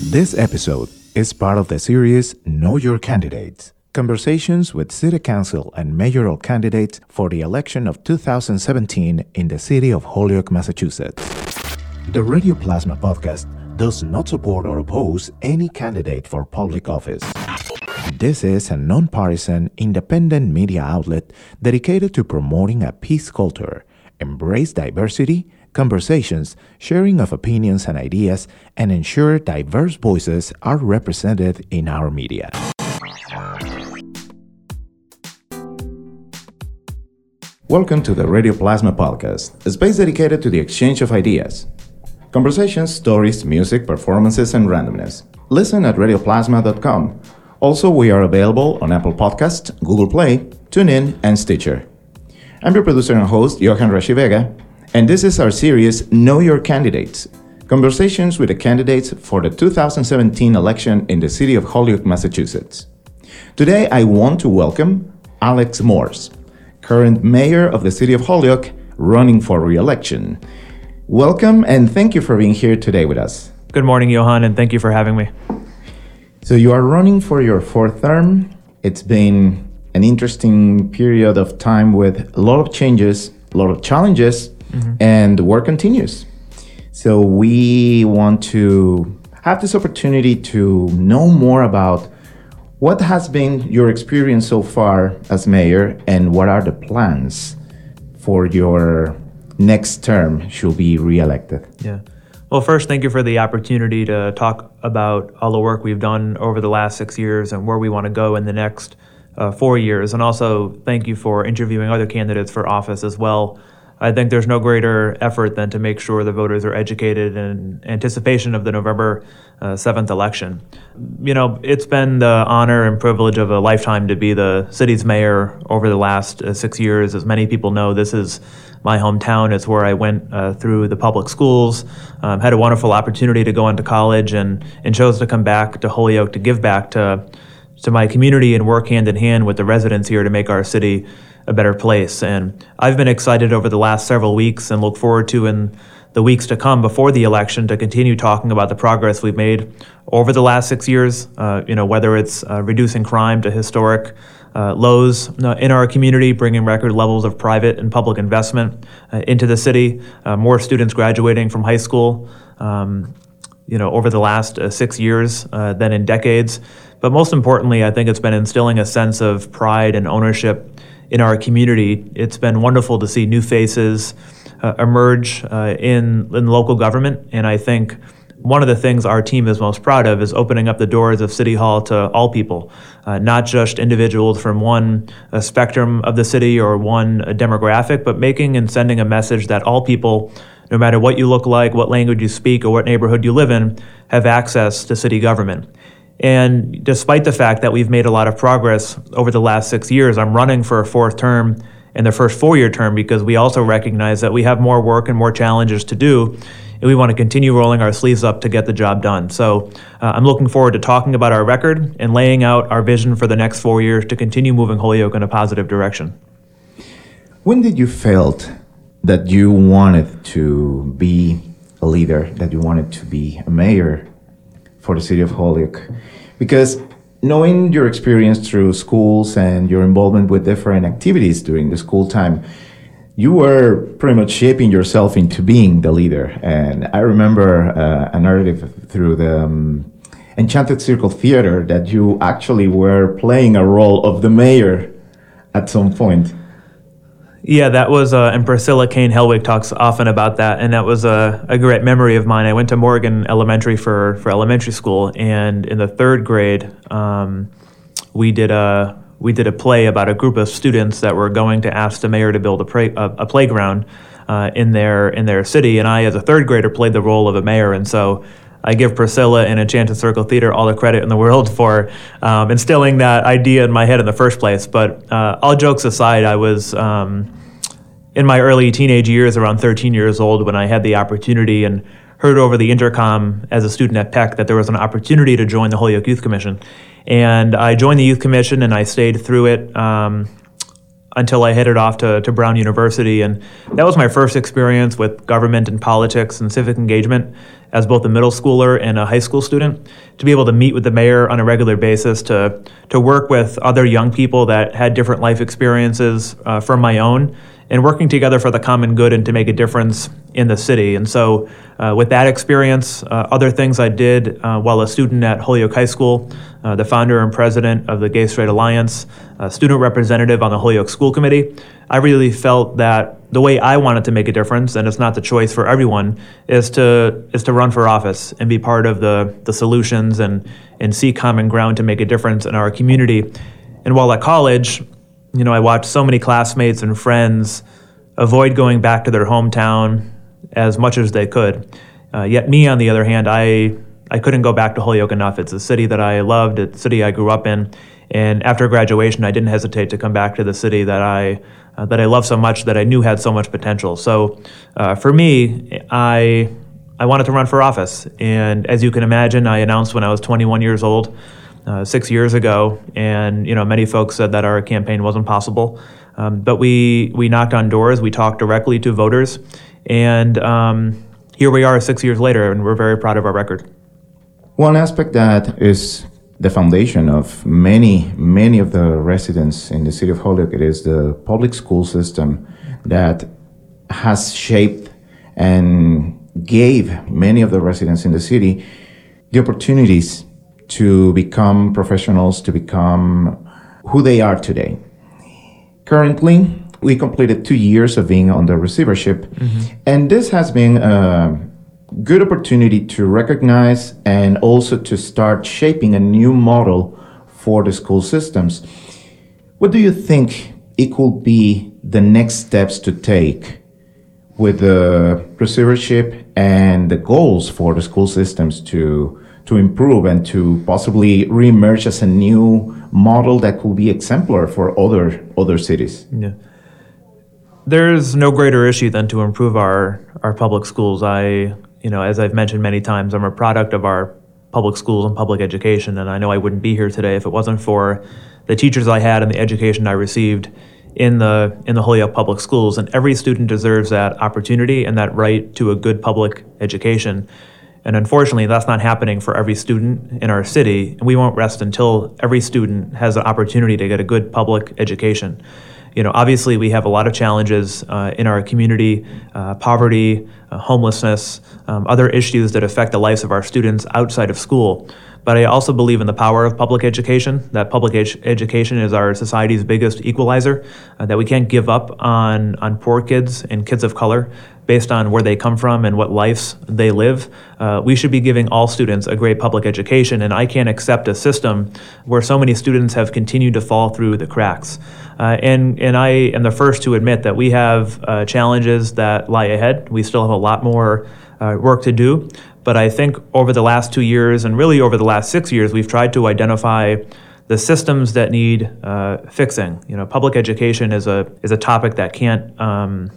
This episode is part of the series Know Your Candidates Conversations with City Council and mayoral candidates for the election of 2017 in the city of Holyoke, Massachusetts. The Radio Plasma podcast does not support or oppose any candidate for public office. This is a nonpartisan, independent media outlet dedicated to promoting a peace culture, embrace diversity, conversations, sharing of opinions and ideas, and ensure diverse voices are represented in our media. Welcome to the Radio Plasma Podcast, a space dedicated to the exchange of ideas. Conversations, stories, music, performances, and randomness. Listen at radioplasma.com. Also, we are available on Apple Podcast, Google Play, TuneIn, and Stitcher. I'm your producer and host, Johan Rashivega, and this is our series Know Your Candidates Conversations with the candidates for the 2017 election in the city of Holyoke, Massachusetts. Today, I want to welcome Alex Morse, current mayor of the city of Holyoke, running for re election. Welcome and thank you for being here today with us. Good morning, Johan, and thank you for having me. So, you are running for your fourth term. It's been an interesting period of time with a lot of changes, a lot of challenges, mm-hmm. and the work continues. So, we want to have this opportunity to know more about what has been your experience so far as mayor, and what are the plans for your next term should be reelected? Yeah. Well, first, thank you for the opportunity to talk about all the work we've done over the last six years and where we want to go in the next uh, four years. And also, thank you for interviewing other candidates for office as well. I think there's no greater effort than to make sure the voters are educated in anticipation of the November uh, 7th election. You know, it's been the honor and privilege of a lifetime to be the city's mayor over the last uh, six years. As many people know, this is my hometown. It's where I went uh, through the public schools, um, had a wonderful opportunity to go into college, and, and chose to come back to Holyoke to give back to, to my community and work hand in hand with the residents here to make our city a better place. And I've been excited over the last several weeks and look forward to in the weeks to come before the election to continue talking about the progress we've made over the last six years. Uh, you know, whether it's uh, reducing crime to historic uh, lows uh, in our community, bringing record levels of private and public investment uh, into the city, uh, more students graduating from high school. Um, you know, over the last six years than in decades. But most importantly, I think it's been instilling a sense of pride and ownership in our community. It's been wonderful to see new faces uh, emerge uh, in, in local government, and I think one of the things our team is most proud of is opening up the doors of City Hall to all people, uh, not just individuals from one uh, spectrum of the city or one uh, demographic, but making and sending a message that all people, no matter what you look like, what language you speak, or what neighborhood you live in, have access to city government. And despite the fact that we've made a lot of progress over the last six years, I'm running for a fourth term in the first four year term because we also recognize that we have more work and more challenges to do. And we want to continue rolling our sleeves up to get the job done. So uh, I'm looking forward to talking about our record and laying out our vision for the next four years to continue moving Holyoke in a positive direction. When did you felt that you wanted to be a leader, that you wanted to be a mayor for the city of Holyoke. Because knowing your experience through schools and your involvement with different activities during the school time you were pretty much shaping yourself into being the leader. And i remember uh, a narrative through the um, enchanted circle theater that you actually were playing a role of the mayor at some point yeah, that was, uh, and Priscilla Kane Hellweg talks often about that, and that was a, a great memory of mine. I went to Morgan Elementary for, for elementary school, and in the third grade, um, we did a we did a play about a group of students that were going to ask the mayor to build a, pra- a, a playground uh, in their in their city, and I, as a third grader, played the role of a mayor, and so I give Priscilla and Enchanted Circle Theater all the credit in the world for um, instilling that idea in my head in the first place. But uh, all jokes aside, I was um, in my early teenage years, around 13 years old, when I had the opportunity and heard over the intercom as a student at Peck that there was an opportunity to join the Holyoke Youth Commission. And I joined the Youth Commission and I stayed through it. Um, until I headed off to, to Brown University. And that was my first experience with government and politics and civic engagement. as both a middle schooler and a high school student, to be able to meet with the mayor on a regular basis, to, to work with other young people that had different life experiences uh, from my own, and working together for the common good and to make a difference in the city. And so, uh, with that experience, uh, other things I did uh, while a student at Holyoke High School, uh, the founder and president of the Gay Straight Alliance, student representative on the Holyoke School Committee, I really felt that the way I wanted to make a difference, and it's not the choice for everyone, is to is to run for office and be part of the the solutions and and see common ground to make a difference in our community. And while at college, you know, I watched so many classmates and friends avoid going back to their hometown as much as they could. Uh, yet me, on the other hand, I I couldn't go back to Holyoke enough. It's a city that I loved. It's a city I grew up in. And after graduation, I didn't hesitate to come back to the city that I uh, that I love so much, that I knew had so much potential. So, uh, for me, I I wanted to run for office, and as you can imagine, I announced when I was 21 years old, uh, six years ago, and you know many folks said that our campaign wasn't possible, um, but we we knocked on doors, we talked directly to voters, and um, here we are six years later, and we're very proud of our record. One aspect that is the foundation of many, many of the residents in the city of Holyoke. Is the public school system that has shaped and gave many of the residents in the city the opportunities to become professionals, to become who they are today. Currently, we completed two years of being on the receivership, mm-hmm. and this has been a good opportunity to recognize and also to start shaping a new model for the school systems. What do you think it could be the next steps to take with the receivership and the goals for the school systems to to improve and to possibly reemerge as a new model that could be exemplar for other other cities. Yeah. There's no greater issue than to improve our, our public schools. I you know, as I've mentioned many times, I'm a product of our public schools and public education, and I know I wouldn't be here today if it wasn't for the teachers I had and the education I received in the in the Holyoke public schools. And every student deserves that opportunity and that right to a good public education. And unfortunately, that's not happening for every student in our city, and we won't rest until every student has an opportunity to get a good public education you know, obviously we have a lot of challenges uh, in our community, uh, poverty, uh, homelessness, um, other issues that affect the lives of our students outside of school. But I also believe in the power of public education, that public ed- education is our society's biggest equalizer, uh, that we can't give up on, on poor kids and kids of color based on where they come from and what lives they live. Uh, we should be giving all students a great public education, and I can't accept a system where so many students have continued to fall through the cracks. Uh, and, and I am the first to admit that we have uh, challenges that lie ahead. We still have a lot more uh, work to do. But I think over the last two years, and really over the last six years, we've tried to identify the systems that need uh, fixing. You know, public education is a is a topic that can't um,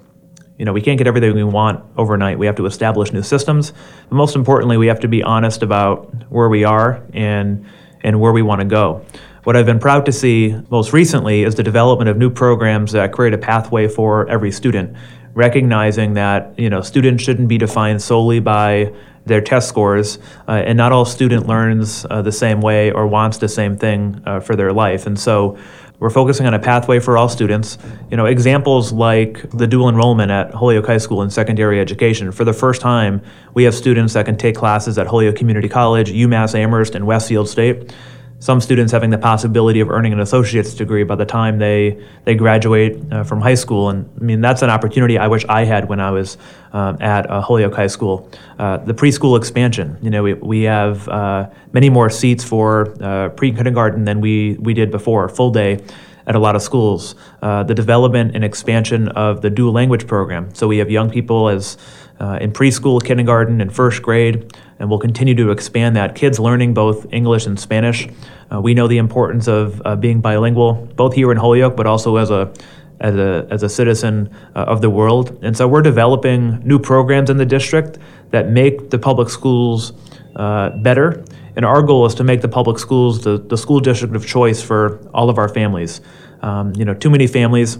you know, we can't get everything we want overnight. We have to establish new systems. But most importantly, we have to be honest about where we are and and where we want to go. What I've been proud to see most recently is the development of new programs that create a pathway for every student, recognizing that you know students shouldn't be defined solely by their test scores, uh, and not all student learns uh, the same way or wants the same thing uh, for their life. And so, we're focusing on a pathway for all students. You know, examples like the dual enrollment at Holyoke High School in secondary education. For the first time, we have students that can take classes at Holyoke Community College, UMass Amherst, and Westfield State some students having the possibility of earning an associate's degree by the time they they graduate uh, from high school. And I mean, that's an opportunity I wish I had when I was um, at uh, Holyoke High School. Uh, the preschool expansion, you know, we, we have uh, many more seats for uh, pre-kindergarten than we, we did before, full day at a lot of schools. Uh, the development and expansion of the dual language program. So we have young people as uh, in preschool, kindergarten, and first grade, and we'll continue to expand that. Kids learning both English and Spanish. Uh, we know the importance of uh, being bilingual, both here in Holyoke, but also as a as a, as a citizen uh, of the world. And so we're developing new programs in the district that make the public schools uh, better. And our goal is to make the public schools the, the school district of choice for all of our families. Um, you know, too many families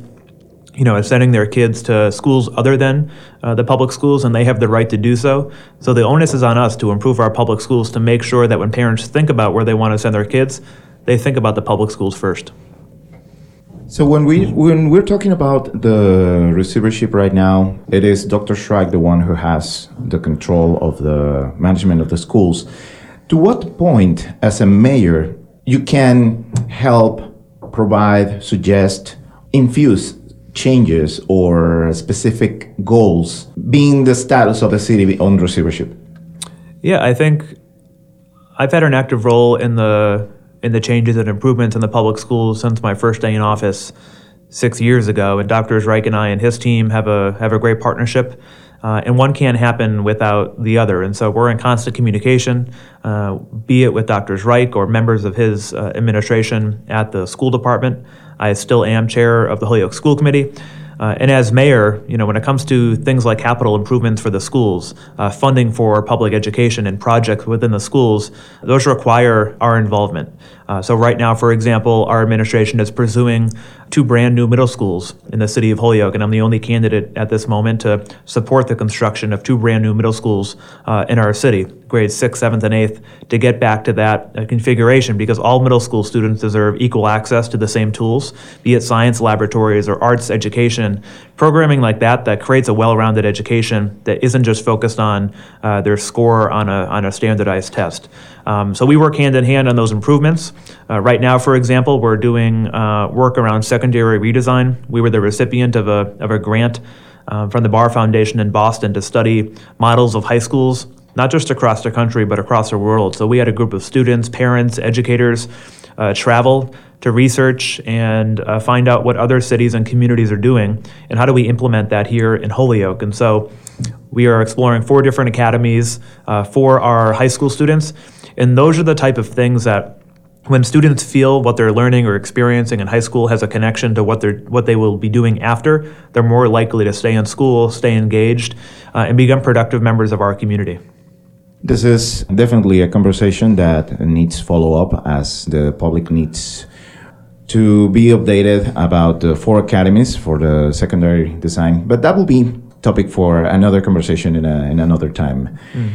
you know, sending their kids to schools other than uh, the public schools, and they have the right to do so. So the onus is on us to improve our public schools to make sure that when parents think about where they want to send their kids, they think about the public schools first. So when we when we're talking about the receivership right now, it is Dr. Zrike the one who has the control of the management of the schools. To what point, as a mayor, you can help, provide, suggest, infuse changes or specific goals, being the status of the city on receivership? Yeah, I think I've had an active role in the in the changes and improvements in the public schools since my first day in office six years ago. And Dr. Zrike and I and his team have a have a great partnership. Uh, and one can't happen without the other. And so we're in constant communication, uh, be it with Dr. Zrike or members of his uh, administration at the school department. I still am chair of the Holyoke School Committee. Uh, and as mayor, you know, when it comes to things like capital improvements for the schools, uh, funding for public education and projects within the schools, those require our involvement. Uh, so right now, for example, our administration is pursuing two brand new middle schools in the city of Holyoke, and I'm the only candidate at this moment to support the construction of two brand new middle schools uh, in our city, grades sixth, seventh, and eighth, to get back to that uh, configuration because all middle school students deserve equal access to the same tools, be it science laboratories or arts education, programming like that that creates a well-rounded education that isn't just focused on uh, their score on a on a standardized test. Um, so we work hand in hand on those improvements. Uh, right now, for example, we're doing uh, work around secondary redesign. We were the recipient of a, of a grant uh, from the Barr Foundation in Boston to study models of high schools, not just across the country, but across the world. So we had a group of students, parents, educators uh, travel to research and uh, find out what other cities and communities are doing and how do we implement that here in Holyoke. And so we are exploring four different academies uh, for our high school students. And those are the type of things that when students feel what they're learning or experiencing in high school has a connection to what they're what they will be doing after, they're more likely to stay in school, stay engaged, uh, and become productive members of our community. This is definitely a conversation that needs follow up as the public needs to be updated about the four academies for the secondary design. But that will be topic for another conversation in, a, in another time. Mm.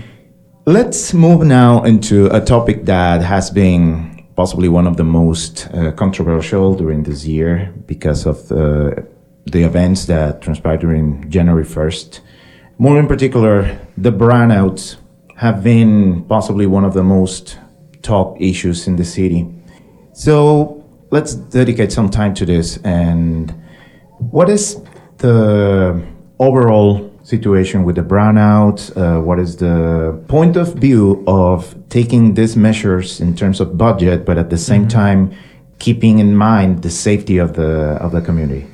Let's move now into a topic that has been possibly one of the most uh, controversial during this year because of uh, the events that transpired during January 1st. More in particular, the brownouts have been possibly one of the most talked issues in the city. So let's dedicate some time to this. And what is the overall situation with the brownout? Uh, what is the point of view of taking these measures in terms of budget, but at the same mm-hmm. time keeping in mind the safety of the of the community?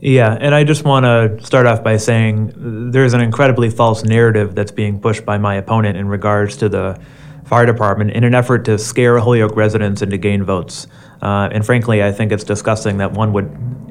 Yeah, and I just want to start off by saying there's an incredibly false narrative that's being pushed by my opponent in regards to the fire department in an effort to scare Holyoke residents and to gain votes. Uh, and frankly, I think it's disgusting that one would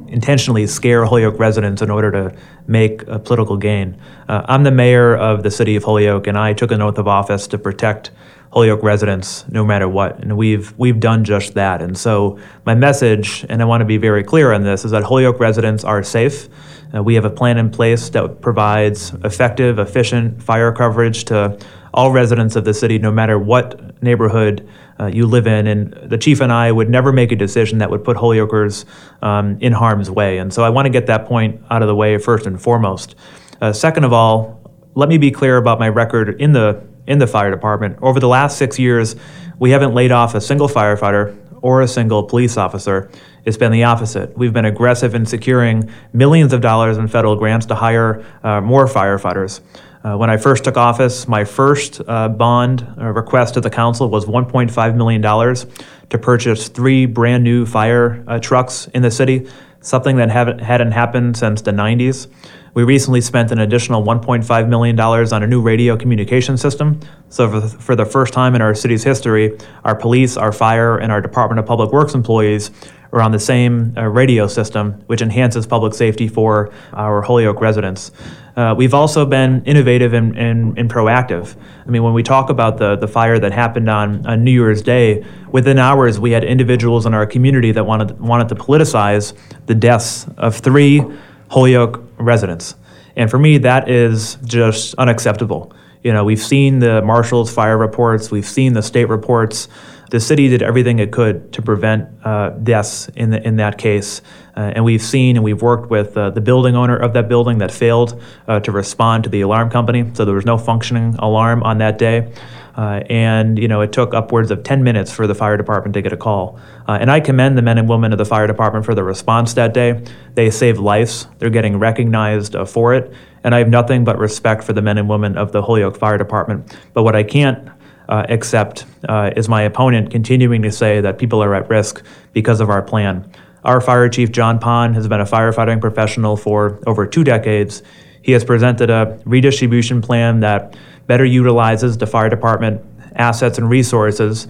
intentionally scare Holyoke residents in order to make a political gain. Uh, I'm the mayor of the city of Holyoke, and I took an oath of office to protect Holyoke residents no matter what, and we've we've done just that. And so my message, and I want to be very clear on this, is that Holyoke residents are safe. Uh, we have a plan in place that provides effective, efficient fire coverage to all residents of the city, no matter what neighborhood uh, you live in. And the chief and I would never make a decision that would put Holyokers um, in harm's way. And so I want to get that point out of the way first and foremost. Uh, second of all, let me be clear about my record in the in the fire department. Over the last six years, we haven't laid off a single firefighter or a single police officer. It's been the opposite. We've been aggressive in securing millions of dollars in federal grants to hire uh, more firefighters. Uh, when I first took office, my first uh, bond uh, request to the council was $1.5 million to purchase three brand new fire uh, trucks in the city, something that haven't, hadn't happened since the 90s. We recently spent an additional $1.5 million on a new radio communication system. So, for the, for the first time in our city's history, our police, our fire, and our Department of Public Works employees are on the same uh, radio system, which enhances public safety for our Holyoke residents. Uh, we've also been innovative and, and, and, proactive. I mean, when we talk about the, the fire that happened on, on New Year's Day, within hours we had individuals in our community that wanted, wanted to politicize the deaths of three Holyoke residents. And for me, that is just unacceptable. You know, we've seen the marshal's fire reports, we've seen the state reports. The city did everything it could to prevent uh, deaths in, the, in that case. Uh, and we've seen and we've worked with uh, the building owner of that building that failed uh, to respond to the alarm company. So there was no functioning alarm on that day. Uh, and you know it took upwards of 10 minutes for the fire department to get a call. Uh, and I commend the men and women of the fire department for the response that day. They saved lives. They're getting recognized for it. And I have nothing but respect for the men and women of the Holyoke Fire Department. But what I can't uh, accept uh, is my opponent continuing to say that people are at risk because of our plan. Our fire chief, John Pond, has been a firefighting professional for over two decades. He has presented a redistribution plan that better utilizes the fire department assets and resources.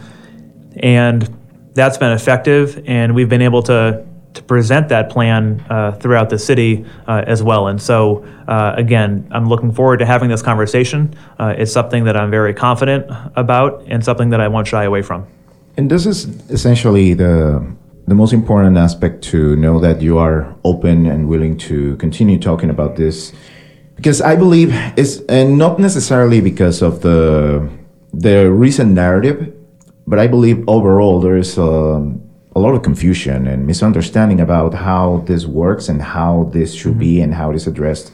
And that's been effective, and we've been able to, to present that plan uh, throughout the city uh, as well. And so, uh, again, I'm looking forward to having this conversation. Uh, it's something that I'm very confident about and something that I won't shy away from. And this is essentially the the most important aspect to know that you are open and willing to continue talking about this because I believe it's and not necessarily because of the the recent narrative, but I believe overall there is a, a lot of confusion and misunderstanding about how this works and how this should be and how it is addressed.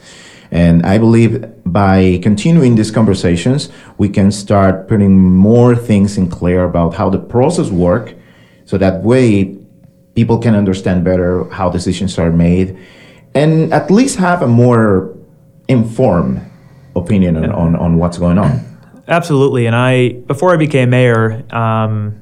And I believe by continuing these conversations, we can start putting more things in clear about how the process work, so that way people can understand better how decisions are made, and at least have a more informed opinion on, on, on what's going on. Absolutely, and I before I became mayor, um,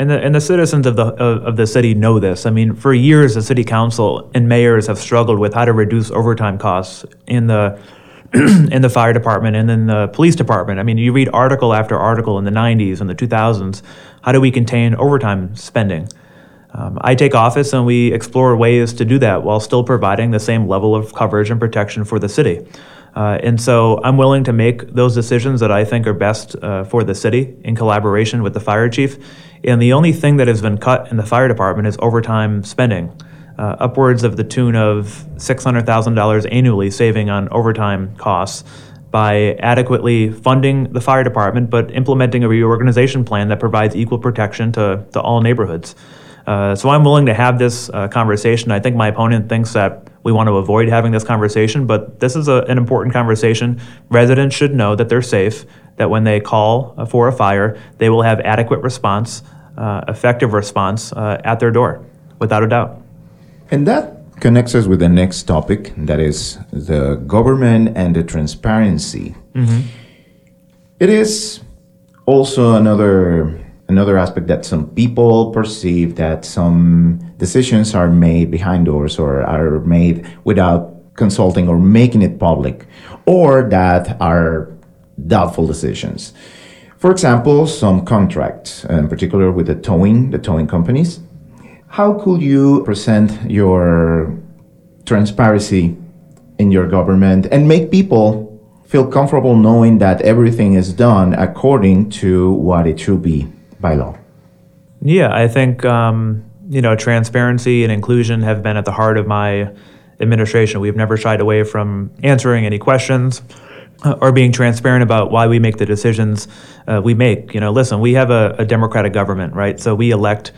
and the and the citizens of the of, of, the city know this. I mean, for years, the city council and mayors have struggled with how to reduce overtime costs in the in the fire department and in the police department. I mean, you read article after article in the 90s and the 2000s. How do we contain overtime spending? Um, I take office and we explore ways to do that while still providing the same level of coverage and protection for the city. Uh, and so I'm willing to make those decisions that I think are best uh, for the city in collaboration with the fire chief. And the only thing that has been cut in the fire department is overtime spending, uh, upwards of the tune of $600,000 annually saving on overtime costs by adequately funding the fire department, but implementing a reorganization plan that provides equal protection to, to all neighborhoods. Uh, so I'm willing to have this uh, conversation. I think my opponent thinks that we want to avoid having this conversation, but this is a, an important conversation. Residents should know that they're safe, that when they call uh, for a fire, they will have adequate response, uh, effective response uh, at their door, without a doubt. And that connects us with the next topic that is the government and the transparency. Mm-hmm. It is also another another aspect that some people perceive that some decisions are made behind doors or are made without consulting or making it public, or that are doubtful decisions. For example, some contracts, in particular with the towing, the towing companies. How could you present your transparency in your government and make people feel comfortable knowing that everything is done according to what it should be by law? Yeah, I think um, you know transparency and inclusion have been at the heart of my administration. We've never shied away from answering any questions uh, or being transparent about why we make the decisions uh, we make. You know, listen, we have a, a democratic government, right? So we elect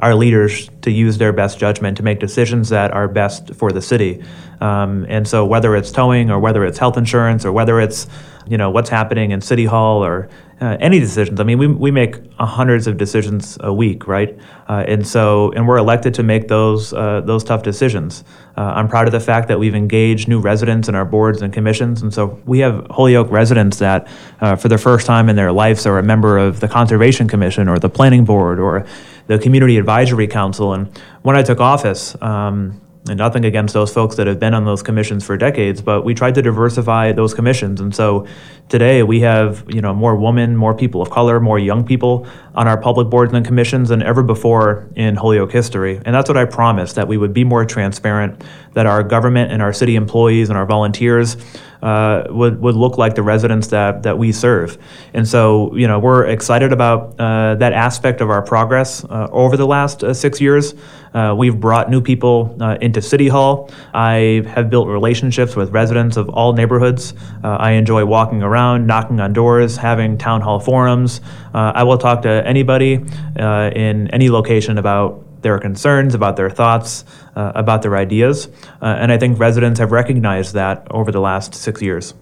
our leaders to use their best judgment to make decisions that are best for the city. Um, and so whether it's towing or whether it's health insurance or whether it's you know what's happening in city hall or uh, any decisions. I mean, we, we make uh, hundreds of decisions a week, right? Uh, and so, and we're elected to make those uh, those tough decisions. Uh, I'm proud of the fact that we've engaged new residents in our boards and commissions, and so we have Holyoke residents that, uh, for the first time in their lives, are a member of the Conservation Commission or the Planning Board or the Community Advisory Council. And when I took office. Um, and nothing against those folks that have been on those commissions for decades, but we tried to diversify those commissions. And so today we have, you know, more women, more people of color, more young people on our public boards and commissions than ever before in Holyoke history. And that's what I promised, that we would be more transparent, that our government and our city employees and our volunteers uh, would, would look like the residents that, that we serve. And so, you know, we're excited about uh, that aspect of our progress uh, over the last uh, six years. Uh, we've brought new people uh, into City Hall. I have built relationships with residents of all neighborhoods. I enjoy walking around, knocking on doors, having town hall forums. I will talk to anybody in any location about their concerns, about their thoughts, uh, about their ideas. Uh, and I think residents have recognized that over the last six years.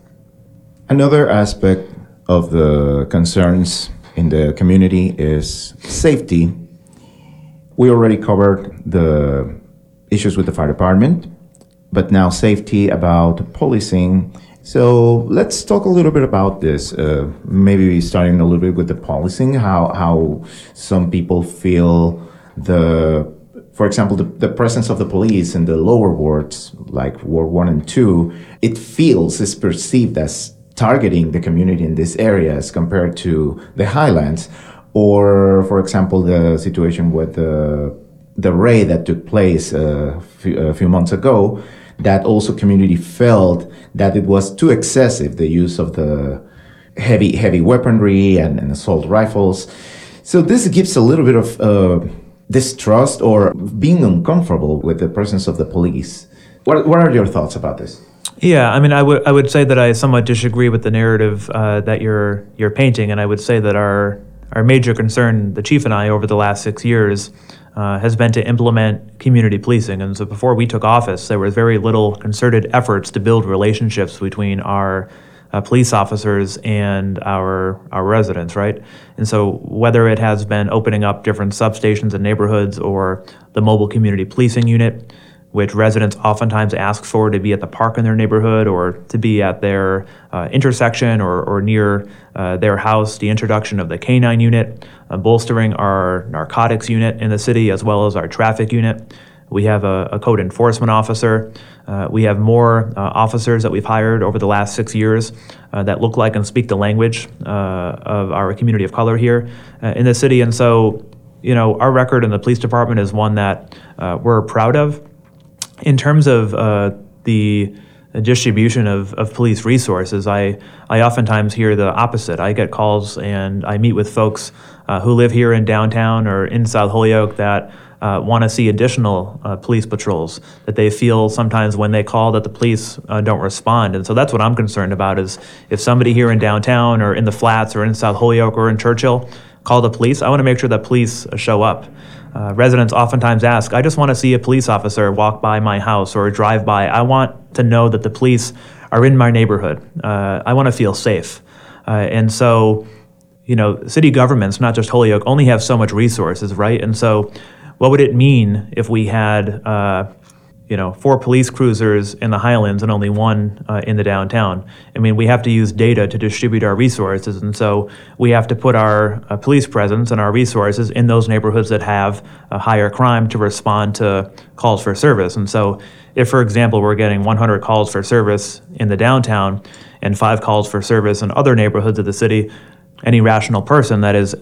Another aspect of the concerns in the community is safety. We already covered the issues with the fire department, but now safety about policing. So let's talk a little bit about this. Uh, maybe starting a little bit with the policing, how how some people feel the for example, the, the presence of the police in the lower wards, like Ward 1 and 2, it feels, is perceived as targeting the community in these areas compared to the highlands. Or, for example, the situation with the, the raid that took place uh, a few months ago, that also community felt that it was too excessive, the use of the heavy, heavy weaponry and, and assault rifles. So this gives a little bit of uh, distrust or being uncomfortable with the presence of the police. What, what are your thoughts about this? Yeah, I mean, I would I would say that I somewhat disagree with the narrative uh, that you're you're painting, and I would say that our our major concern, the chief and I, over the last six years, uh, has been to implement community policing. And so, before we took office, there was very little concerted efforts to build relationships between our uh, police officers and our our residents, right? And so whether it has been opening up different substations in neighborhoods or the mobile community policing unit, which residents oftentimes ask for to be at the park in their neighborhood or to be at their uh, intersection or, or near uh, their house, the introduction of the canine unit, uh, bolstering our narcotics unit in the city as well as our traffic unit. We have a, a code enforcement officer. Uh, we have more uh, officers that we've hired over the last six years uh, that look like and speak the language uh, of our community of color here uh, in the city. And so, you know, our record in the police department is one that uh, we're proud of. In terms of the distribution of, of police resources, I, I oftentimes hear the opposite. I get calls and I meet with folks who live here in downtown or in South Holyoke that uh, want to see additional uh, police patrols that they feel sometimes when they call that the police uh, don't respond. And so that's what i'm concerned about is if somebody here in downtown or in the flats or in south holyoke or in churchill call the police i want to make sure that police show up. Uh, residents oftentimes ask i just want to see a police officer walk by my house or drive by. I want to know that the police are in my neighborhood. Uh, i want to feel safe. Uh, and so you know city governments not just holyoke only have so much resources right? And so what would it mean if we had, uh, you know, four police cruisers in the Highlands and only one uh, in the downtown? I mean, we have to use data to distribute our resources, and so we have to put our uh, police presence and our resources in those neighborhoods that have a higher crime to respond to calls for service. And so, if, for example, we're getting 100 calls for service in the downtown and five calls for service in other neighborhoods of the city, any rational person that is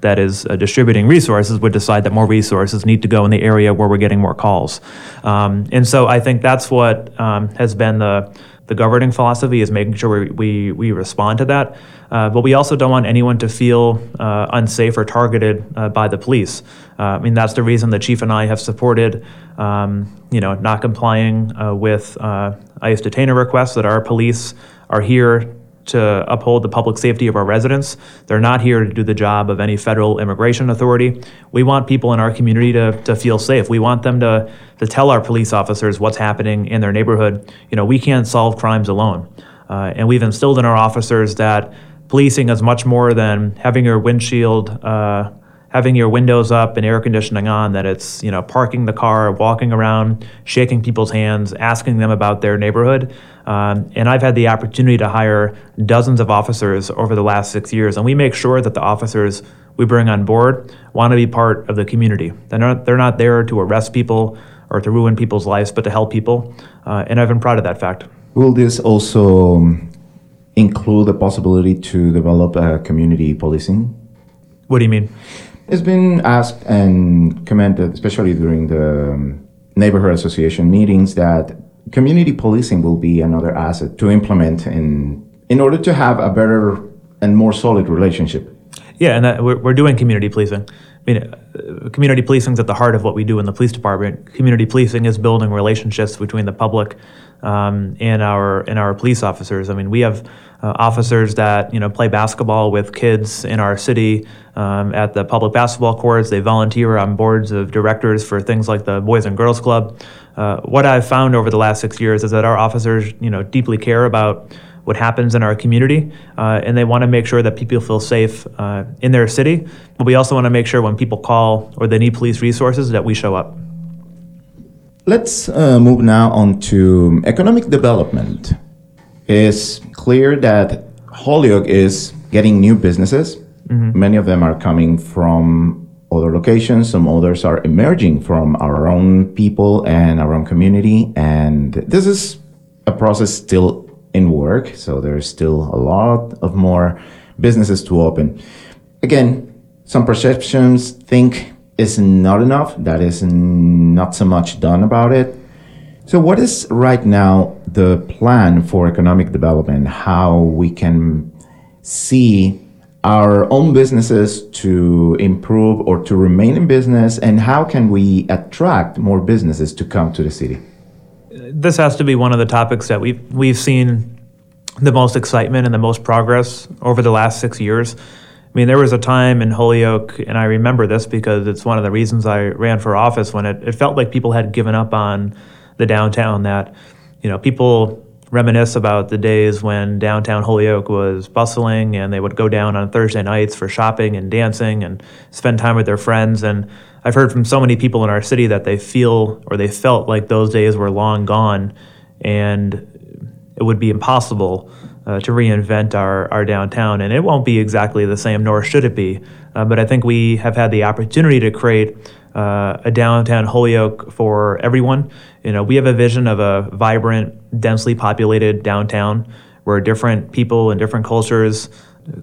that is uh, distributing resources would decide that more resources need to go in the area where we're getting more calls. Um, and so I think that's what um, has been the the governing philosophy is making sure we, we, we respond to that. Uh, but we also don't want anyone to feel uh, unsafe or targeted uh, by the police. Uh, I mean, that's the reason the chief and I have supported, um, you know, not complying uh, with ICE detainer requests that our police are here to uphold the public safety of our residents. They're not here to do the job of any federal immigration authority. We want people in our community to, to feel safe. We want them to, to tell our police officers what's happening in their neighborhood. You know, we can't solve crimes alone. Uh, and we've instilled in our officers that policing is much more than having your windshield uh, having your windows up and air conditioning on that it's you know parking the car walking around shaking people's hands asking them about their neighborhood. Um, and i've had the opportunity to hire dozens of officers over the last six years and we make sure that the officers we bring on board want to be part of the community. They're not, they're not there to arrest people or to ruin people's lives but to help people uh, and i've been proud of that fact. Will this also um, include the possibility to develop a community policing? What do you mean it's been asked and commented, especially during the um, neighborhood association meetings, that community policing will be another asset to implement in in order to have a better and more solid relationship. Yeah, and that, we're, we're doing community policing. I mean, community policing is at the heart of what we do in the police department. Community policing is building relationships between the public um, and our and our police officers. I mean, we have uh, officers that you know play basketball with kids in our city um, at the public basketball courts. They volunteer on boards of directors for things like the Boys and Girls Club. Uh, what I've found over the last six years is that our officers, you know, deeply care about what happens in our community, uh, and they want to make sure that people feel safe uh, in their city. But we also want to make sure when people call or they need police resources that we show up. Let's uh, move now on to economic development. It's clear that Holyoke is getting new businesses. Mm-hmm. Many of them are coming from other locations. Some others are emerging from our own people and our own community. And this is a process still in work. So there's still a lot of more businesses to open. Again, some perceptions think is not enough. That is not so much done about it. So, what is right now the plan for economic development? How we can see our own businesses to improve or to remain in business, and how can we attract more businesses to come to the city? This has to be one of the topics that we've we've seen the most excitement and the most progress over the last six years. I mean, there was a time in Holyoke, and I remember this because it's one of the reasons I ran for office when it, it felt like people had given up on the downtown. That, you know, people reminisce about the days when downtown Holyoke was bustling and they would go down on Thursday nights for shopping and dancing and spend time with their friends. And I've heard from so many people in our city that they feel or they felt like those days were long gone and it would be impossible uh, to reinvent our, our downtown. And it won't be exactly the same, nor should it be. Uh, but I think we have had the opportunity to create uh, a downtown Holyoke for everyone. You know, we have a vision of a vibrant, densely populated downtown where different people and different cultures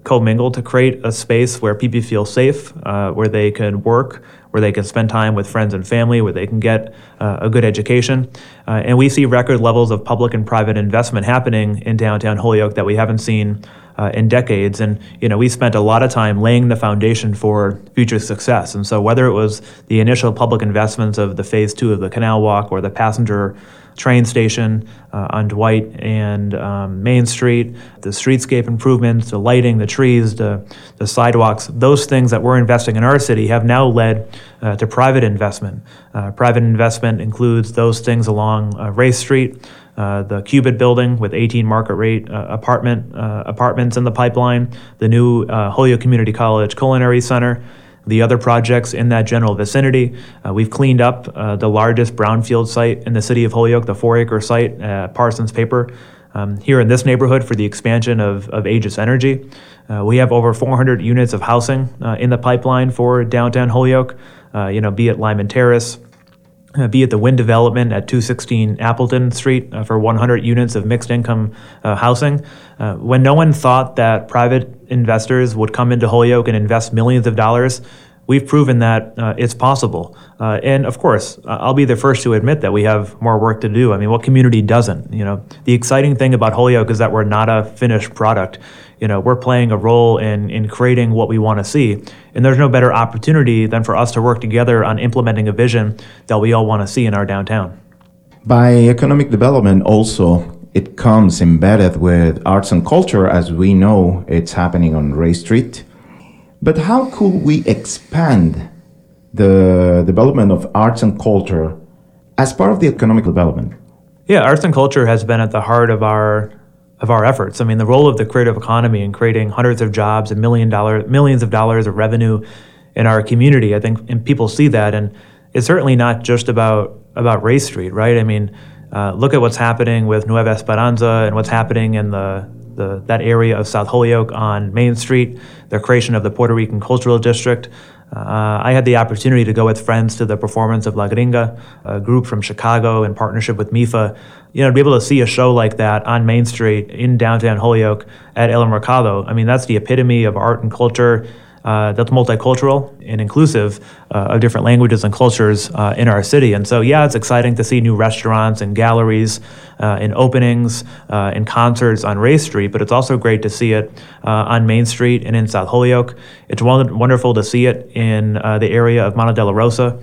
commingle to create a space where people feel safe, uh, where they can work, where they can spend time with friends and family, where they can get uh, a good education. Uh, and we see record levels of public and private investment happening in downtown Holyoke that we haven't seen uh, in decades. And you know, we spent a lot of time laying the foundation for future success. And so, whether it was the initial public investments of the phase two of the Canal Walk or the passenger train station uh, on Dwight and um, Main Street, the streetscape improvements, the lighting, the trees, the, the sidewalks, those things that we're investing in our city have now led uh, to private investment. Uh, private investment includes those things along uh, Race Street. Uh, the Cubit building with 18 market rate uh, apartment apartments in the pipeline, the new Holyoke Community College Culinary Center, the other projects in that general vicinity. Uh, we've cleaned up uh, the largest brownfield site in the city of Holyoke, the four acre site, uh, Parsons Paper. Um, here in this neighborhood for the expansion of, of Aegis Energy. Uh, we have over 400 units of housing uh, in the pipeline for downtown Holyoke, uh, you know, be it Lyman Terrace, uh, be it the Winn development at 216 Appleton Street uh, for 100 units of mixed income uh, housing. Uh, when no one thought that private investors would come into Holyoke and invest millions of dollars, we've proven that uh, it's possible. And of course, I'll be the first to admit that we have more work to do. I mean, what community doesn't? You know, the exciting thing about Holyoke is that we're not a finished product you know, we're playing a role in, in creating what we want to see. And there's no better opportunity than for us to work together on implementing a vision that we all want to see in our downtown. By economic development, also, it comes embedded with arts and culture, as we know it's happening on Race Street. But how could we expand the development of arts and culture as part of the economic development? Yeah, arts and culture has been at the heart of our of our efforts. I mean, the role of the creative economy in creating hundreds of jobs and million dollar millions of dollars of revenue in our community. I think and people see that, and it's certainly not just about about Race Street, right? I mean, uh, look at what's happening with Nueva Esperanza and what's happening in the, the that area of South Holyoke on Main Street, the creation of the Puerto Rican Cultural District. Uh, I had the opportunity to go with friends to the performance of La Gringa, a group from Chicago in partnership with MIFA. You know, to be able to see a show like that on Main Street in downtown Holyoke at El Mercado, I mean, that's the epitome of art and culture. Uh, that's multicultural and inclusive uh, of different languages and cultures uh, in our city. And so, yeah, it's exciting to see new restaurants and galleries uh, and openings uh, and concerts on Race Street, but it's also great to see it uh, on Main Street and in South Holyoke. It's wonderful to see it in the area of Mater Dolorosa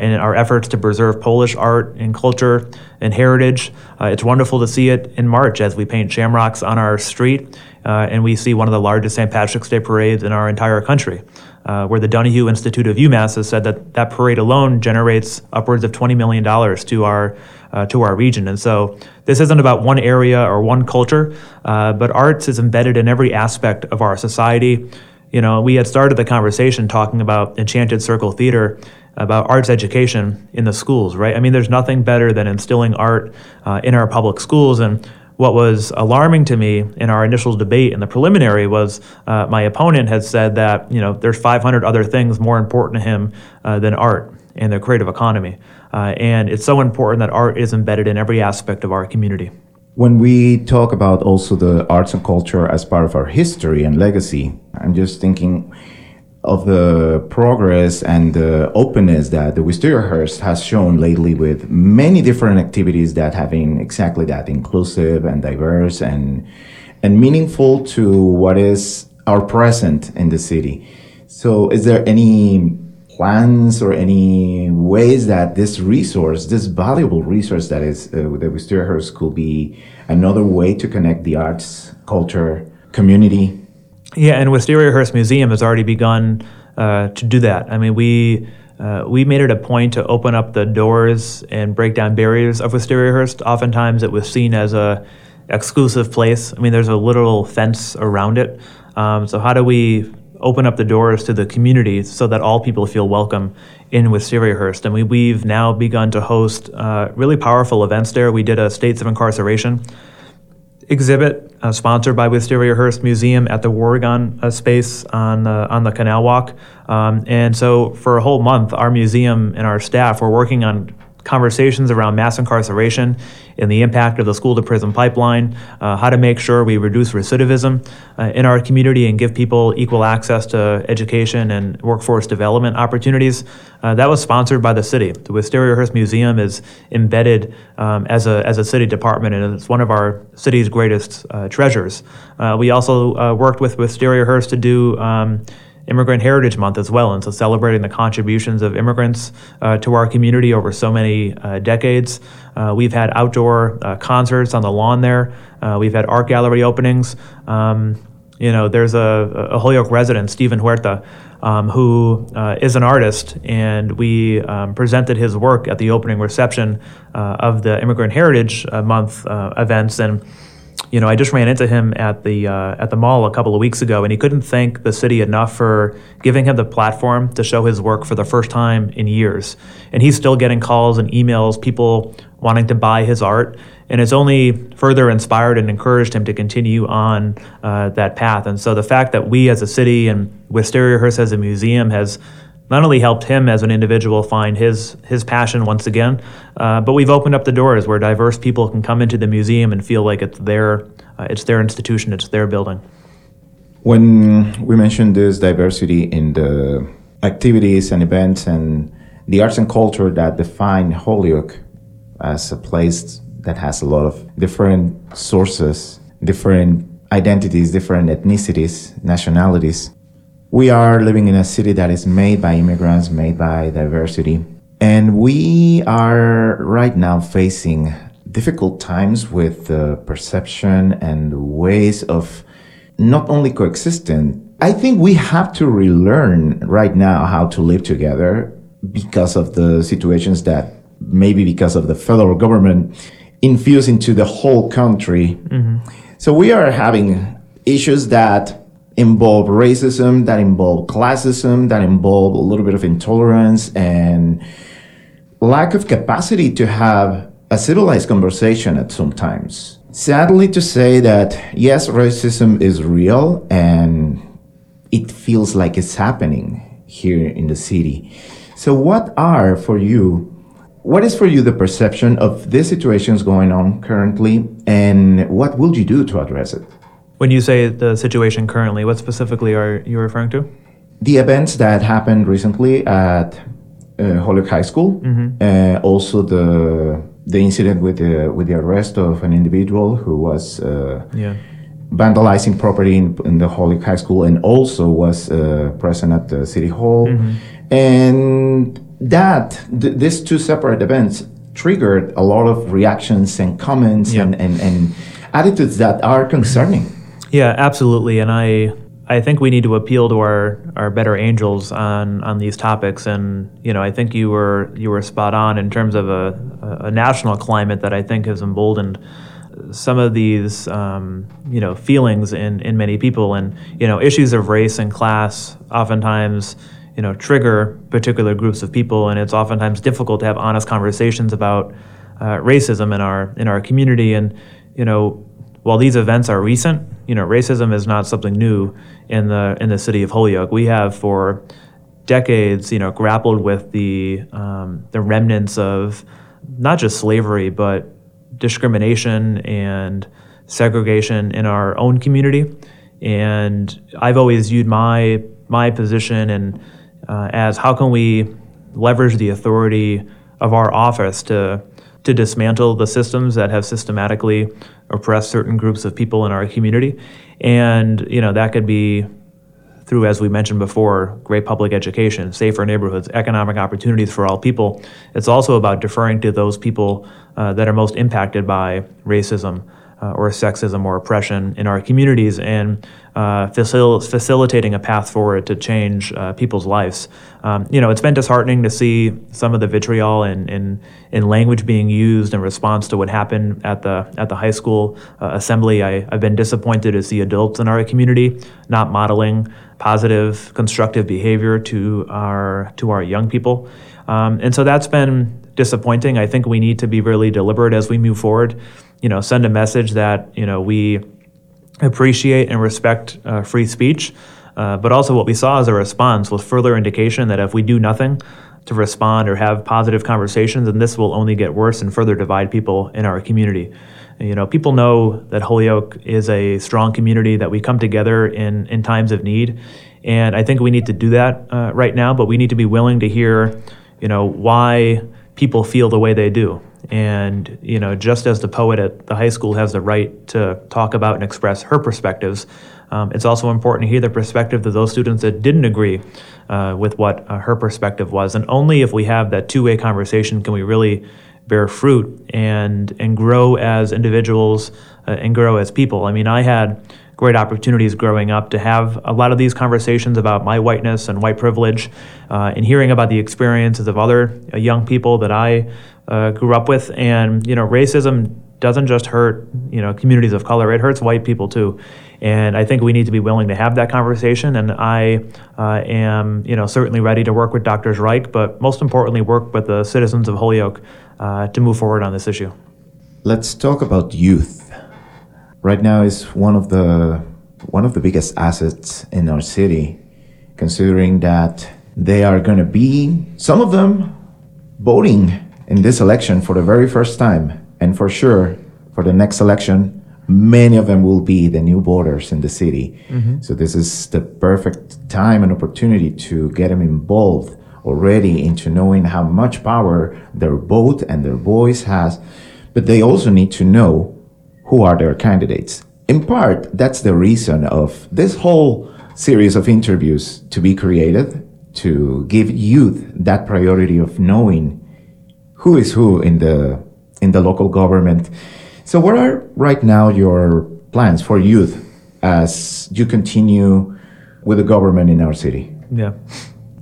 in our efforts to preserve Polish art and culture and heritage. it's wonderful to see it in March as we paint shamrocks on our street uh, and we see one of the largest St. Patrick's Day parades in our entire country, uh, where the Donahue Institute of UMass has said that that parade alone generates upwards of $20 million to our, uh, to our region. And so this isn't about one area or one culture, uh, but arts is embedded in every aspect of our society. You know, we had started the conversation talking about Enchanted Circle Theater about arts education in the schools, right? I mean, there's nothing better than instilling art uh, in our public schools. And what was alarming to me in our initial debate in the preliminary was uh, my opponent had said that you know there's 500 other things more important to him uh, than art and the creative economy, uh, and it's so important that art is embedded in every aspect of our community. When we talk about also the arts and culture as part of our history and legacy, I'm just thinking of the progress and the openness that the Wistariahurst has shown lately with many different activities that have been exactly that inclusive and diverse and and meaningful to what is our present in the city. So is there any plans or any ways that this resource, this valuable resource that is uh, the Wistariahurst could be another way to connect the arts, culture, community yeah, and Wistariahurst Museum has already begun uh, to do that. I mean, we uh, we made it a point to open up the doors and break down barriers of Wistariahurst. Oftentimes, it was seen as a exclusive place. I mean, there's a literal fence around it. Um, so, how do we open up the doors to the community so that all people feel welcome in Wistariahurst? And we, we've now begun to host uh, really powerful events there. We did a States of Incarceration exhibit uh, sponsored by Wistariahurst Museum at the Warrigon uh, space on the, on the Canal Walk. Um, and so for a whole month, our museum and our staff were working on conversations around mass incarceration and the impact of the school to prison pipeline, uh, how to make sure we reduce recidivism uh, in our community and give people equal access to education and workforce development opportunities. Uh, that was sponsored by the city. The Wistariahurst Museum is embedded um, as, a, as a city department, and it's one of our city's greatest uh, treasures. Uh, we also uh, worked with Wistariahurst to do um, Immigrant Heritage Month as well, and so celebrating the contributions of immigrants uh, to our community over so many uh, decades. Uh, we've had outdoor uh, concerts on the lawn there. Uh, we've had art gallery openings. Um, you know, there's a, a Holyoke resident, Stephen Huerta, um, who uh, is an artist, and we um, presented his work at the opening reception of the Immigrant Heritage Month events, and you know, I just ran into him at the uh, at the mall a couple of weeks ago, and he couldn't thank the city enough for giving him the platform to show his work for the first time in years. And he's still getting calls and emails, people wanting to buy his art, and it's only further inspired and encouraged him to continue on uh, that path. And so the fact that we as a city and Wistariahurst as a museum has not only helped him as an individual find his his passion once again, uh, but we've opened up the doors where diverse people can come into the museum and feel like it's their uh, it's their institution, it's their building. When we mentioned this diversity in the activities and events and the arts and culture that define Holyoke as a place that has a lot of different sources, different identities, different ethnicities, nationalities. We are living in a city that is made by immigrants, made by diversity. And we are right now facing difficult times with the perception and ways of not only coexisting. I think we have to relearn right now how to live together because of the situations that maybe because of the federal government infused into the whole country. Mm-hmm. So we are having issues that involve racism, that involve classism, that involve a little bit of intolerance and lack of capacity to have a civilized conversation at some times. Sadly to say that yes, racism is real and it feels like it's happening here in the city. So what are for you what is for you the perception of these situations going on currently and what will you do to address it? When you say the situation currently, what specifically are you referring to? the events that happened recently at uh, Holyoke High School, uh, also the the incident with the with the arrest of an individual who was uh, Yeah. vandalizing property in, in the Holyoke High School and also was uh, present at the City Hall. And that, th- these two separate events triggered a lot of reactions and comments Yeah. and, and, and attitudes that are concerning. Yeah, absolutely. And I I think we need to appeal to our, our better angels on, on these topics. And you know, I think you were you were spot on in terms of a, a national climate that I think has emboldened some of these um, you know feelings in, in many people. And you know, issues of race and class oftentimes you know trigger particular groups of people, and it's oftentimes difficult to have honest conversations about uh, racism in our in our community. And you know, while these events are recent, you know, racism is not something new in the in the city of Holyoke. We have for decades, you know, grappled with the um, the remnants of not just slavery, but discrimination and segregation in our own community. And I've always viewed my my position and uh, as how can we leverage the authority of our office to to dismantle the systems that have systematically oppressed certain groups of people in our community, and you know that could be through, as we mentioned before, great public education, safer neighborhoods, economic opportunities for all people. It's also about deferring to those people uh, that are most impacted by racism uh, or sexism or oppression in our communities and uh, facil- facilitating a path forward to change uh, people's lives. Um, you know, it's been disheartening to see some of the vitriol and in, in, language being used in response to what happened at the at the high school uh, assembly. I, I've been disappointed to see adults in our community not modeling positive, constructive behavior to our to our young people, um, and so that's been disappointing. I think we need to be really deliberate as we move forward. You know, send a message that you know we appreciate and respect uh, free speech, uh, but also what we saw as a response was further indication that if we do nothing to respond or have positive conversations, then this will only get worse and further divide people in our community. You know, people know that Holyoke is a strong community that we come together in in times of need, and I think we need to do that uh, right now. But we need to be willing to hear, you know, why people feel the way they do. And you know, just as the poet at the high school has the right to talk about and express her perspectives, um, it's also important to hear the perspective of those students that didn't agree uh, with what uh, her perspective was. And only if we have that two-way conversation can we really bear fruit and and grow as individuals uh, and grow as people. I mean, I had great opportunities growing up to have a lot of these conversations about my whiteness and white privilege, uh, and hearing about the experiences of other uh, young people that I uh, grew up with. And you know, racism doesn't just hurt you know communities of color; it hurts white people too. And I think we need to be willing to have that conversation. And I uh, am, you know, certainly ready to work with Dr. Zrike, but most importantly, work with the citizens of Holyoke uh, to move forward on this issue. Let's talk about youth. Right now is one of the one of the biggest assets in our city, considering that they are going to be some of them voting in this election for the very first time, and for sure for the next election many of them will be the new voters in the city. Mm-hmm. So this is the perfect time and opportunity to get them involved already into knowing how much power their vote and their voice has. But they also need to know who are their candidates. In part, that's the reason of this whole series of interviews to be created to give youth that priority of knowing who is who in the in the local government so, what are right now your plans for youth as you continue with the government in our city? Yeah.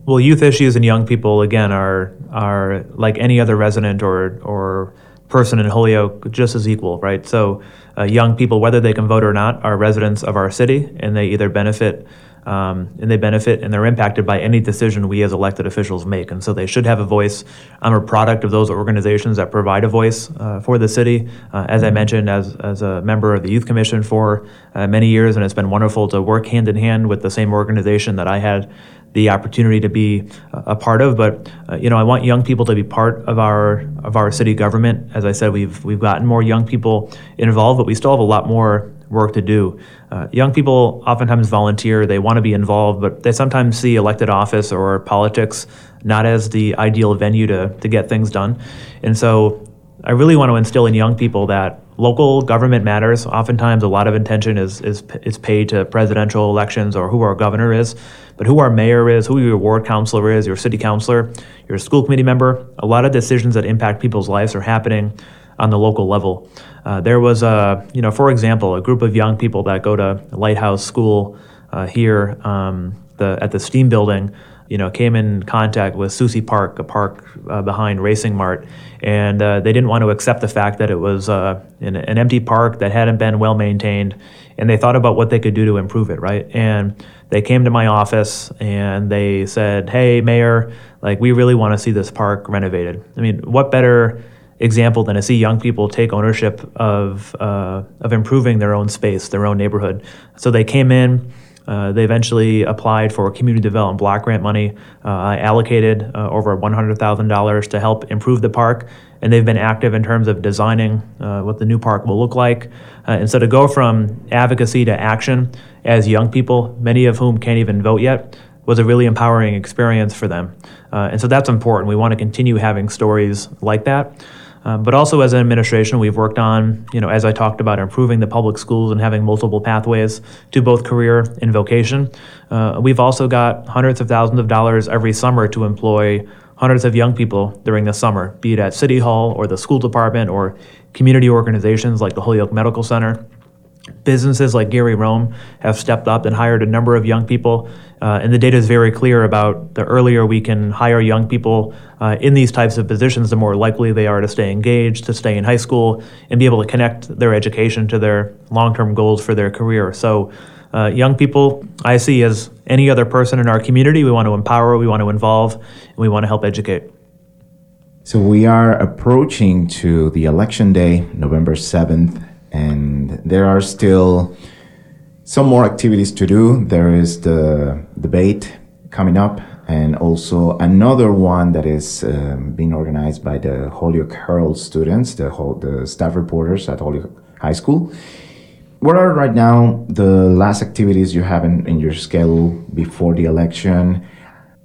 Well, youth issues and young people again are are like any other resident or or person in Holyoke just as equal, right? So, uh, young people, whether they can vote or not, are residents of our city, and they either benefit um, and they benefit and they're impacted by any decision we as elected officials make. And so they should have a voice. I'm a product of those organizations that provide a voice uh, for the city. Uh, as I mentioned, as, as a member of the Youth Commission for uh, many years, and it's been wonderful to work hand in hand with the same organization that I had the opportunity to be a part of. But uh, you know, I want young people to be part of our of our city government. As I said, we've we've gotten more young people involved, but we still have a lot more work to do. Uh, young people oftentimes volunteer, they want to be involved, but they sometimes see elected office or politics not as the ideal venue to, to get things done. And so I really want to instill in young people that local government matters. Oftentimes, a lot of attention is, is, is paid to presidential elections or who our governor is, but who our mayor is, who your ward councilor is, your city councilor, your school committee member. A lot of decisions that impact people's lives are happening on the local level. Uh, there was a, you know, for example, a group of young people that go to Lighthouse School uh, here um, the, at the Steam Building you know, came in contact with Susie Park, a park uh, behind Racing Mart, and uh, they didn't want to accept the fact that it was uh, an, an, empty park that hadn't been well maintained, and they thought about what they could do to improve it, right? And they came to my office and they said, "Hey, Mayor, like we really want to see this park renovated. I mean, what better?" example than to see young people take ownership of uh, of improving their own space, their own neighborhood. So they came in, uh, they eventually applied for community development block grant money. Uh, I allocated uh, over $100,000 to help improve the park, and they've been active in terms of designing uh, what the new park will look like. Uh, and so to go from advocacy to action as young people, many of whom can't even vote yet, was a really empowering experience for them. and so that's important. We want to continue having stories like that. Um, but also as an administration, we've worked on, you know, as I talked about, improving the public schools and having multiple pathways to both career and vocation. Uh, we've also got hundreds of thousands of dollars every summer to employ hundreds of young people during the summer, be it at City Hall or the school department or community organizations like the Holyoke Medical Center. Businesses like Gary Rome have stepped up and hired a number of young people. Uh, and the data is very clear about the earlier we can hire young people uh, in these types of positions, the more likely they are to stay engaged, to stay in high school, and be able to connect their education to their long term goals for their career. So, uh, young people, I see as any other person in our community, we want to empower, we want to involve, and we want to help educate. So, we are approaching to the election day, November 7th and there are still some more activities to do. There is the debate coming up, and also another one that is um, being organized by the Holyoke Herald students, the, the staff reporters at Holyoke High School. What are right now the last activities you have in, in your schedule before the election?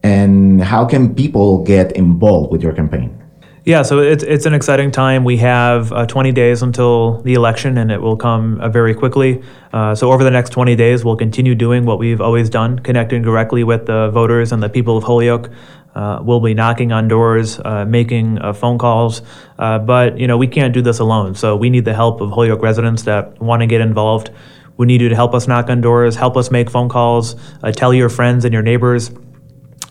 And how can people get involved with your campaign? Yeah, so it's it's an exciting time. We have uh, 20 days until the election, and it will come uh, very quickly. Uh, so over the next 20 days, we'll continue doing what we've always done, connecting directly with the voters and the people of Holyoke. Uh, we'll be knocking on doors, uh, making uh, phone calls, but you know we can't do this alone. So we need the help of Holyoke residents that want to get involved. We need you to help us knock on doors, help us make phone calls, tell your friends and your neighbors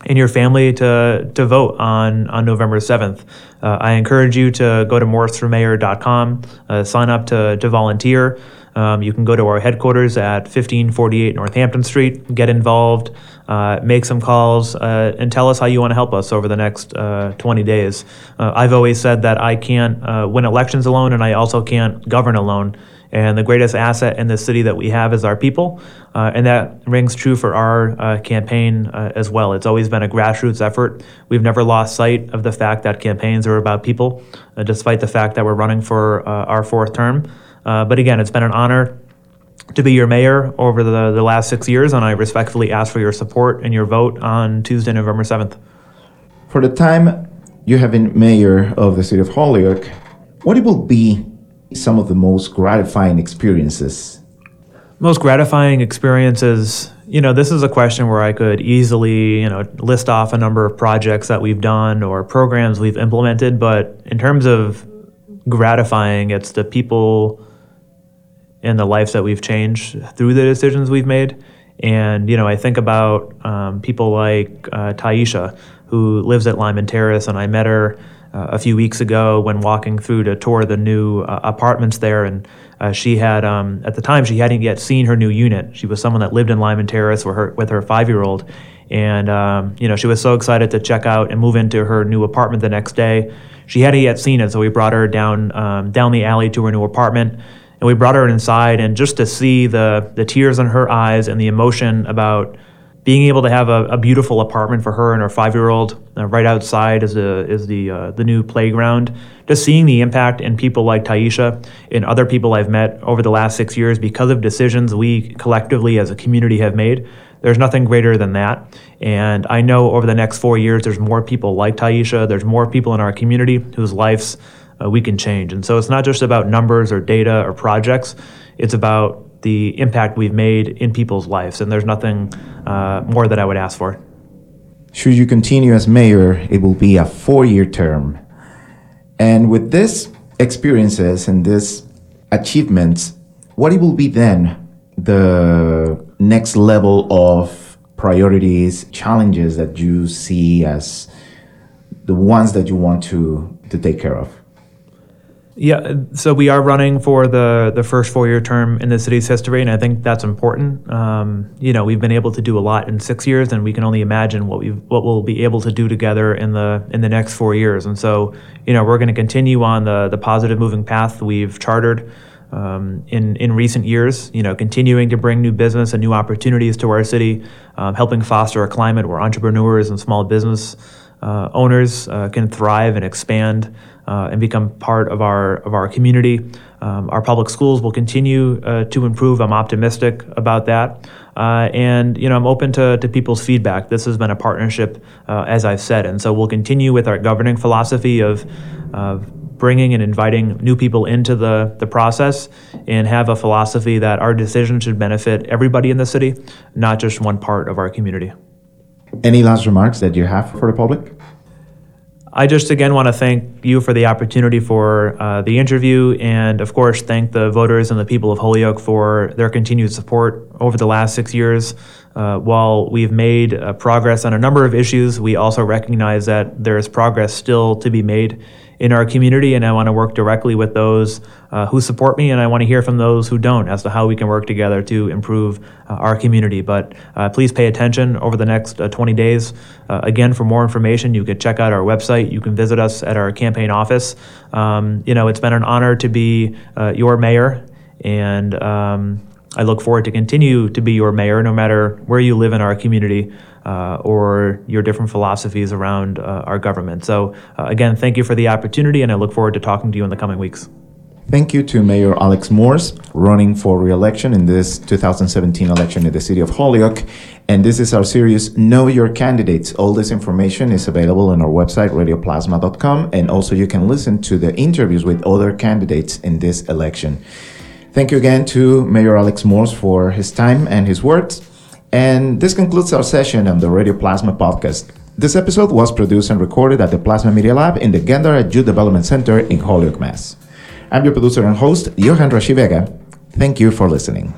and your family to, to vote on, on November 7th. Uh, I encourage you to go to morseformayor.com, uh, sign up to, to volunteer. Um, you can go to our headquarters at 1548 Northampton Street, get involved, uh, make some calls, uh, and tell us how you want to help us over the next uh, 20 days. Uh, I've always said that I can't win elections alone, and I also can't govern alone. And the greatest asset in the city that we have is our people. Uh, and that rings true for our uh, campaign uh, as well. It's always been a grassroots effort. We've never lost sight of the fact that campaigns are about people, uh, despite the fact that we're running for uh, our fourth term. Uh, but again, it's been an honor to be your mayor over the, the last six years, and I respectfully ask for your support and your vote on Tuesday, November 7th. For the time you have been mayor of the city of Holyoke, what it will be some of the most gratifying experiences? Most gratifying experiences, you know, this is a question where I could easily, you know, list off a number of projects that we've done or programs we've implemented, but in terms of gratifying, it's the people and the lives that we've changed through the decisions we've made. And, you know, I think about um, people like uh, Taisha, who lives at Lyman Terrace, and I met her a few weeks ago when walking through to tour the new uh, apartments there. And uh, she had, um, at the time, she hadn't yet seen her new unit. She was someone that lived in Lyman Terrace with her, with her five year old. And, um, you know, she was so excited to check out and move into her new apartment the next day. She hadn't yet seen it, so we brought her down, um, down the alley to her new apartment. And we brought her inside, and just to see the, the tears in her eyes and the emotion about being able to have a, a, beautiful apartment for her and her five-year-old uh, right outside is, a, is the, uh, the new playground. Just seeing the impact in people like Taisha and other people I've met over the last six years because of decisions we collectively as a community have made. There's nothing greater than that. And I know over the next four years, there's more people like Taisha. There's more people in our community whose lives uh, we can change. And so it's not just about numbers or data or projects. It's about the impact we've made in people's lives. And there's nothing uh, more that I would ask for. Should you continue as mayor, it will be a four year term. And with this experiences and this achievements, what it will be then the next level of priorities, challenges that you see as the ones that you want to, to take care of? Yeah, so we are running for the the first four year term in the city's history, and I think that's important. Um, you know, we've been able to do a lot in six years, and we can only imagine what we what we'll be able to do together in the in the next four years. And so, you know, we're going to continue on the the positive moving path we've chartered. Um, in in recent years, you know, continuing to bring new business and new opportunities to our city, um, helping foster a climate where entrepreneurs and small business uh, owners uh, can thrive and expand uh, and become part of our of our community. Um, our public schools will continue uh, to improve. I'm optimistic about that, uh, and you know I'm open to, to people's feedback. This has been a partnership, uh, as I've said, and so we'll continue with our governing philosophy of. of bringing and inviting new people into the, the process and have a philosophy that our decisions should benefit everybody in the city, not just one part of our community. Any last remarks that you have for the public? I just again want to thank you for the opportunity for uh, the interview, and of course, thank the voters and the people of Holyoke for their continued support over the last six years. Uh, while we've made uh, progress on a number of issues, we also recognize that there is progress still to be made in our community, and I want to work directly with those uh, who support me, and I want to hear from those who don't as to how we can work together to improve uh, our community. But uh, please pay attention over the next uh, 20 days. Uh, again, for more information, you can check out our website. You can visit us at our campaign office. Um, you know, it's been an honor to be your mayor, and um, I look forward to continue to be your mayor, no matter where you live in our community uh, or your different philosophies around uh, our government. So, uh, again, thank you for the opportunity, and I look forward to talking to you in the coming weeks. Thank you to Mayor Alex Morse, running for re-election in this 2017 election in the city of Holyoke. And this is our series, Know Your Candidates. All this information is available on our website, radioplasma.com, and also you can listen to the interviews with other candidates in this election. Thank you again to Mayor Alex Morse for his time and his words. And this concludes our session on the Radio Plasma podcast. This episode was produced and recorded at the Plasma Media Lab in the Gandara Youth Development Center in Holyoke, Mass. I'm your producer and host, Johan Rashi Vega. Thank you for listening.